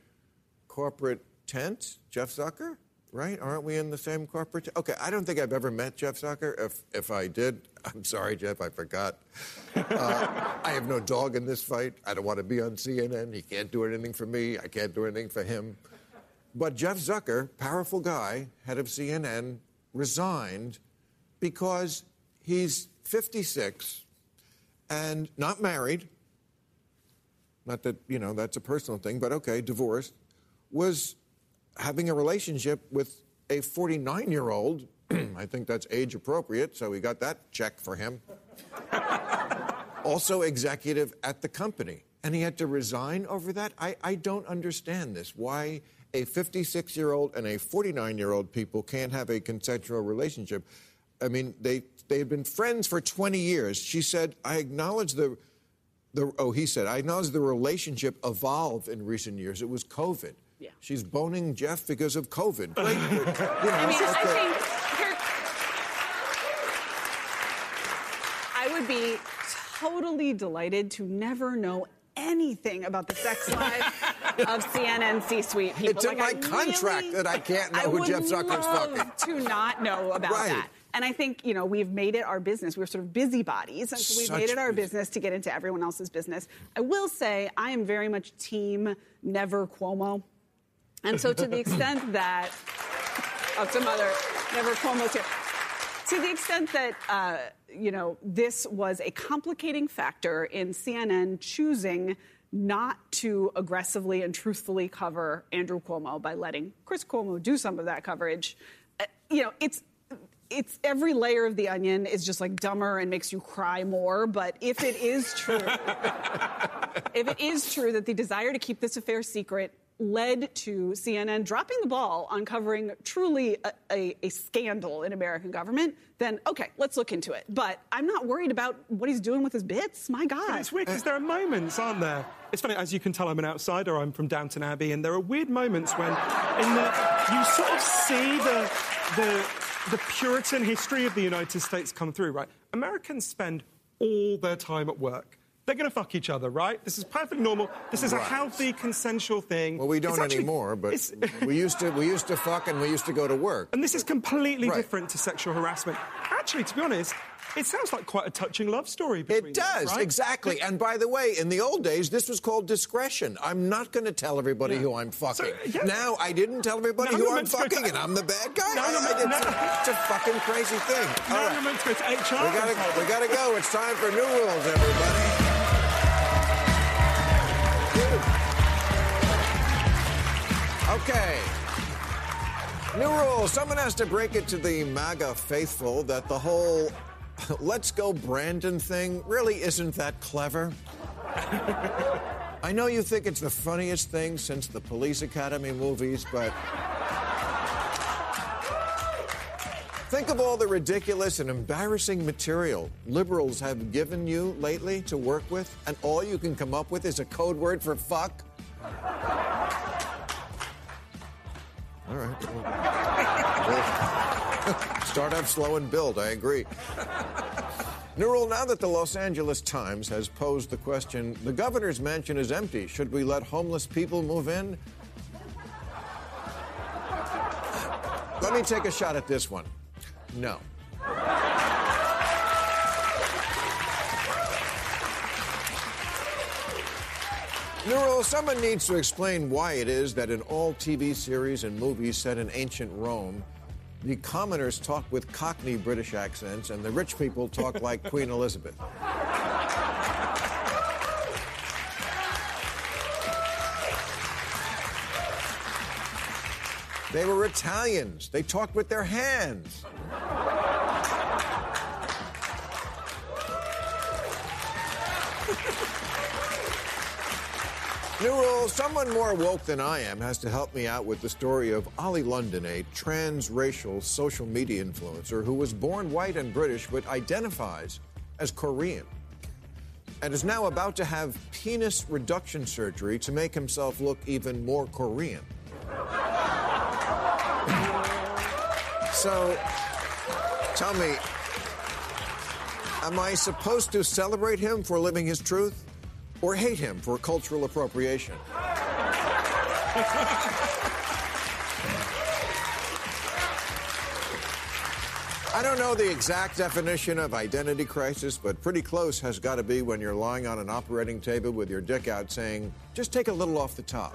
corporate tent, Jeff Zucker, right? Aren't we in the same corporate? Okay, I don't think I've ever met Jeff Zucker. If if I did, I'm sorry, Jeff, I forgot. Uh, I have no dog in this fight. I don't want to be on CNN. He can't do anything for me. I can't do anything for him. But Jeff Zucker, powerful guy, head of CNN, resigned because he's 56 and not married. Not that, you know, that's a personal thing, but okay, divorced. Was having a relationship with a 49 year old. I think that's age appropriate, so we got that check for him. also executive at the company. And he had to resign over that? I, I don't understand this. Why a 56 year old and a 49 year old people can't have a consensual relationship. I mean, they, they had been friends for 20 years. She said, I acknowledge the, the, oh, he said, I acknowledge the relationship evolved in recent years. It was COVID. Yeah. She's boning Jeff because of COVID. Great. You know, I mean, I think here, I would be totally delighted to never know anything about the sex life of CNN C-suite people. It's in Like, my I contract really- that I can't know I who would Jeff Zucker's love fucking. To not know about Right. that. And I think, you know, we've made it our business. We're sort of busybodies. And so we've Such made it our business to get into everyone else's business. I will say I am very much team never Cuomo. And so to the extent that of some other never Cuomo's here. To the extent that uh, you know this was a complicating factor in CNN choosing not to aggressively and truthfully cover Andrew Cuomo by letting Chris Cuomo do some of that coverage, uh, you know it's. It's every layer of the onion is just like dumber and makes you cry more. But if it is true, if it is true that the desire to keep this affair secret led to CNN dropping the ball on covering truly a, a, a scandal in American government, then okay, let's look into it. But I'm not worried about what he's doing with his bits. My God. it's weird because there are moments, aren't there? It's funny, as you can tell, I'm an outsider. I'm from Downton Abbey, and there are weird moments when, in the, you sort of see the, the, the Puritan history of the United States come through, right? Americans spend all their time at work. They're going to fuck each other, right? This is perfectly normal. This is a healthy, consensual thing. Well, we don't actually- anymore, but we used to. We used to fuck and we used to go to work. And this is completely Right. different to sexual harassment. Actually, to be honest, it sounds like quite a touching love story between It them, does, right? exactly. And by the way, in the old days, this was called discretion. I'm not going to tell everybody Yeah. who I'm fucking. So, yeah. Now, I didn't tell everybody Now who I'm meant to fucking, and I'm the bad guy. Now I- I- meant- it's, a fucking crazy thing. Now All you're meant to go to HR. We gotta, we gotta go. It's time for new rules, everybody. Okay. New rule. Someone has to break it to the MAGA faithful that the whole let's go Brandon thing really isn't that clever. I know you think it's the funniest thing since the Police Academy movies, but. Think of all the ridiculous and embarrassing material liberals have given you lately to work with, and all you can come up with is a code word for fuck? All right. Well, start up slow and build, I agree. New rule now that the Los Angeles Times has posed the question the governor's mansion is empty. Should we let homeless people move in? Let me take a shot at this one. No. New rule someone needs to explain why it is that in all TV series and movies set in ancient Rome, the commoners talk with Cockney British accents and the rich people talk like Queen Elizabeth. They were Italians. They talked with their hands. New rule someone more woke than I am has to help me out with the story of Ollie London, a transracial social media influencer who was born white and British but identifies as Korean and is now about to have penis reduction surgery to make himself look even more Korean. So, tell me, am I supposed to celebrate him for living his truth or hate him for cultural appropriation? I don't know the exact definition of identity crisis, but pretty close has got to be when you're lying on an operating table with your dick out saying, just take a little off the top.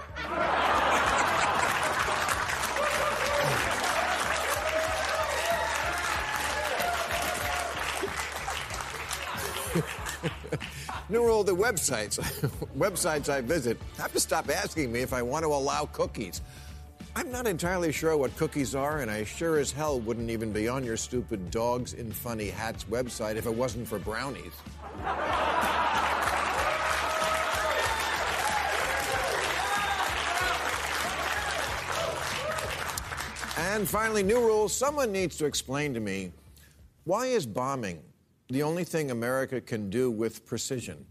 New rule: the websites, websites I visit have to stop asking me if I want to allow cookies. I'm not entirely sure what cookies are, and I sure as hell wouldn't even be on your stupid dogs in funny hats website if it wasn't for brownies. And finally, new rules. Someone needs to explain to me why is bombing the only thing America can do with precision?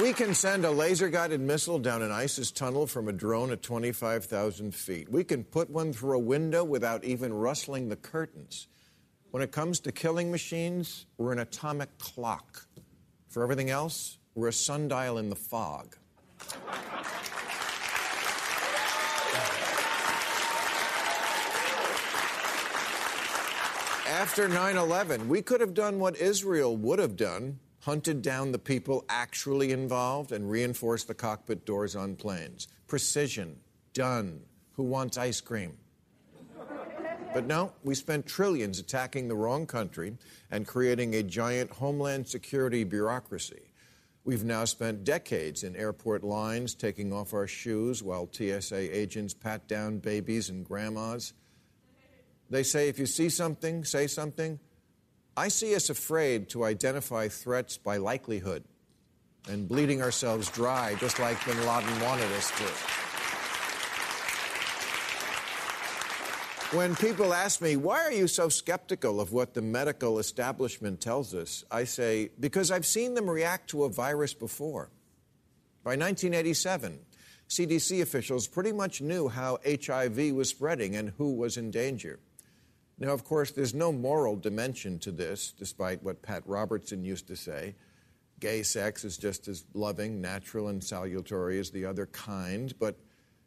We can send a laser guided missile down an ISIS tunnel from a drone at 25,000 feet. We can put one through a window without even rustling the curtains. When it comes to killing machines, we're an atomic clock. For everything else, we're a sundial in the fog. After 9 11, we could have done what Israel would have done hunted down the people actually involved and reinforced the cockpit doors on planes. Precision, done. Who wants ice cream? But no, we spent trillions attacking the wrong country and creating a giant homeland security bureaucracy. We've now spent decades in airport lines taking off our shoes while TSA agents pat down babies and grandmas. They say if you see something, say something. I see us afraid to identify threats by likelihood and bleeding ourselves dry, just like bin Laden wanted us to. When people ask me, why are you so skeptical of what the medical establishment tells us? I say, because I've seen them react to a virus before. By 1987, CDC officials pretty much knew how HIV was spreading and who was in danger. Now, of course, there's no moral dimension to this, despite what Pat Robertson used to say. Gay sex is just as loving, natural, and salutary as the other kind, but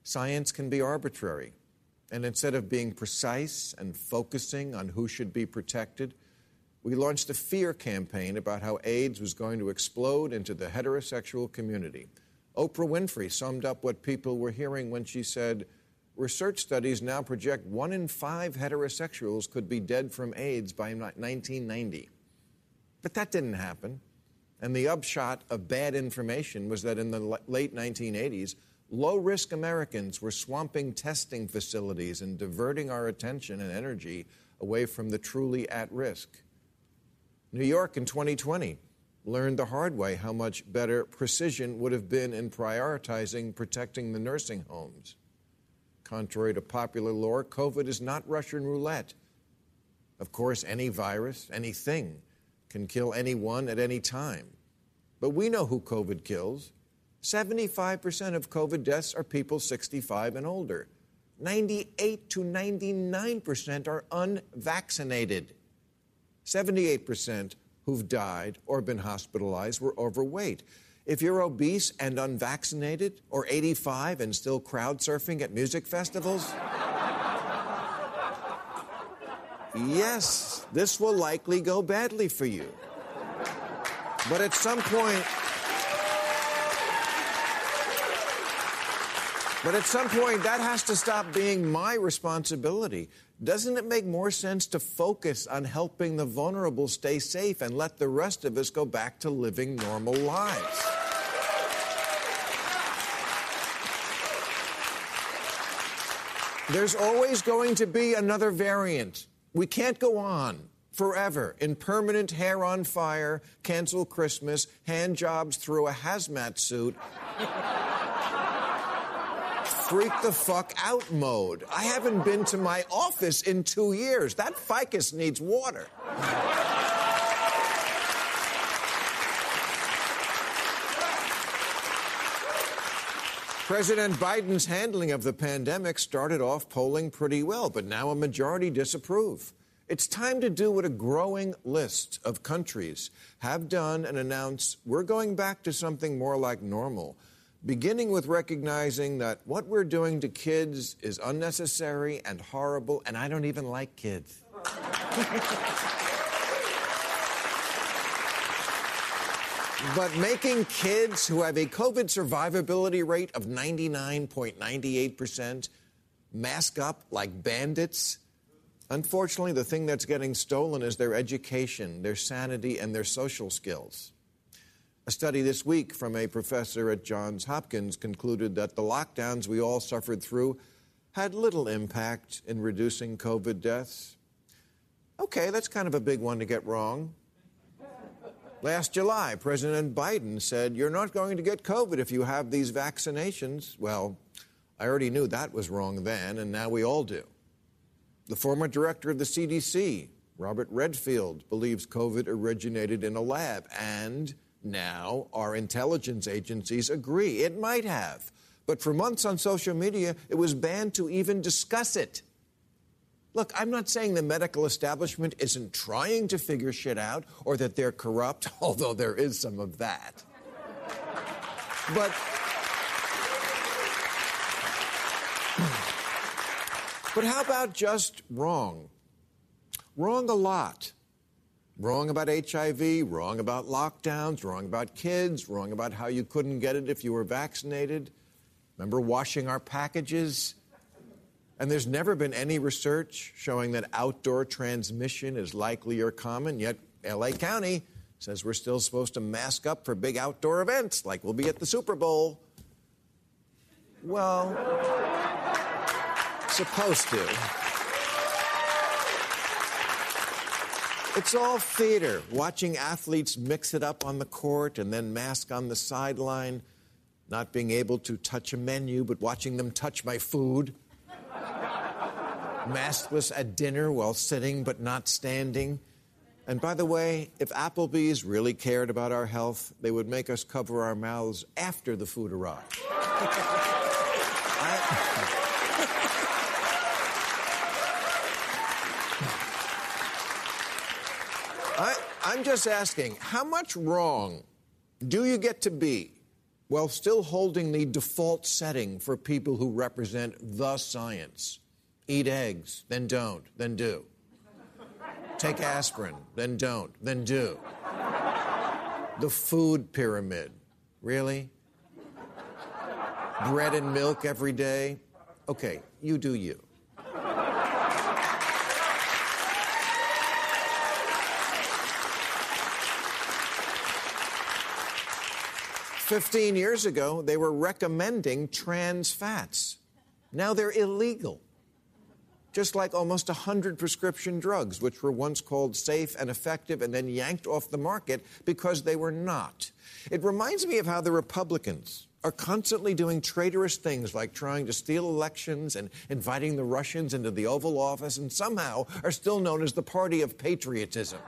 science can be arbitrary. And instead of being precise and focusing on who should be protected, we launched a fear campaign about how AIDS was going to explode into the heterosexual community. Oprah Winfrey summed up what people were hearing when she said, Research studies now project one in five heterosexuals could be dead from AIDS by 1990. But that didn't happen. And the upshot of bad information was that in the late 1980s, low risk Americans were swamping testing facilities and diverting our attention and energy away from the truly at risk. New York in 2020 learned the hard way how much better precision would have been in prioritizing protecting the nursing homes. Contrary to popular lore, COVID is not Russian roulette. Of course, any virus, anything, can kill anyone at any time. But we know who COVID kills. 75% of COVID deaths are people 65 and older. 98 to 99% are unvaccinated. 78% who've died or been hospitalized were overweight. If you're obese and unvaccinated, or 85 and still crowd surfing at music festivals, yes, this will likely go badly for you. But at some point, But at some point, that has to stop being my responsibility. Doesn't it make more sense to focus on helping the vulnerable stay safe and let the rest of us go back to living normal lives? There's always going to be another variant. We can't go on forever in permanent hair on fire, cancel Christmas, hand jobs through a hazmat suit. freak the fuck out mode. I haven't been to my office in two years. That ficus needs water. President Biden's handling of the pandemic started off polling pretty well, but now a majority disapprove. It's time to do what a growing list of countries have done and announce we're going back to something more like normal, beginning with recognizing that what we're doing to kids is unnecessary and horrible, and I don't even like kids. But making kids who have a COVID survivability rate of 99.98% mask up like bandits, unfortunately, the thing that's getting stolen is their education, their sanity, and their social skills. A study this week from a professor at Johns Hopkins concluded that the lockdowns we all suffered through had little impact in reducing COVID deaths. Okay, that's kind of a big one to get wrong. Last July, President Biden said, You're not going to get COVID if you have these vaccinations. Well, I already knew that was wrong then, and now we all do. The former director of the CDC, Robert Redfield, believes COVID originated in a lab and Now, our intelligence agencies agree it might have. But for months on social media, it was banned to even discuss it. Look, I'm not saying the medical establishment isn't trying to figure shit out or that they're corrupt, although there is some of that. But. But how about just wrong? Wrong a lot. Wrong about HIV, wrong about lockdowns, wrong about kids, wrong about how you couldn't get it if you were vaccinated. Remember washing our packages? And there's never been any research showing that outdoor transmission is likely or common, yet LA County says we're still supposed to mask up for big outdoor events, like we'll be at the Super Bowl. Well, supposed to. It's all theater, watching athletes mix it up on the court and then mask on the sideline, not being able to touch a menu, but watching them touch my food. Maskless at dinner while sitting but not standing. And by the way, if Applebee's really cared about our health, they would make us cover our mouths after the food arrives. I... I, I'm just asking, how much wrong do you get to be while still holding the default setting for people who represent the science? Eat eggs, then don't, then do. Take aspirin, then don't, then do. The food pyramid. Really? Bread and milk every day? Okay, you do you. 15 years ago, they were recommending trans fats. Now they're illegal. Just like almost 100 prescription drugs, which were once called safe and effective and then yanked off the market because they were not. It reminds me of how the Republicans are constantly doing traitorous things like trying to steal elections and inviting the Russians into the Oval Office and somehow are still known as the party of patriotism.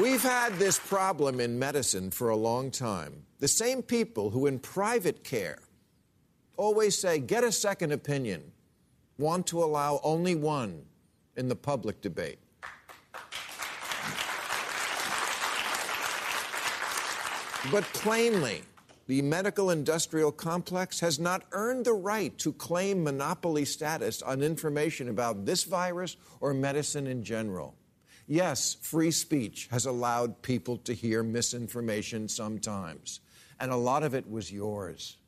We've had this problem in medicine for a long time. The same people who in private care always say, get a second opinion, want to allow only one in the public debate. But plainly, the medical industrial complex has not earned the right to claim monopoly status on information about this virus or medicine in general. Yes, free speech has allowed people to hear misinformation sometimes, and a lot of it was yours.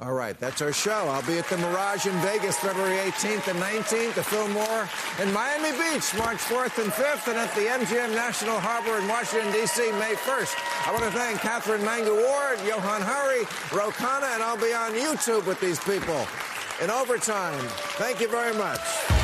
All right, that's our show. I'll be at the Mirage in Vegas February 18th and 19th, the Fillmore in Miami Beach March 4th and 5th, and at the MGM National Harbor in Washington, D.C. May 1st. I want to thank Katherine Mangu Ward, Johann Hari, Ro Khanna, and I'll be on YouTube with these people in overtime. Thank you very much.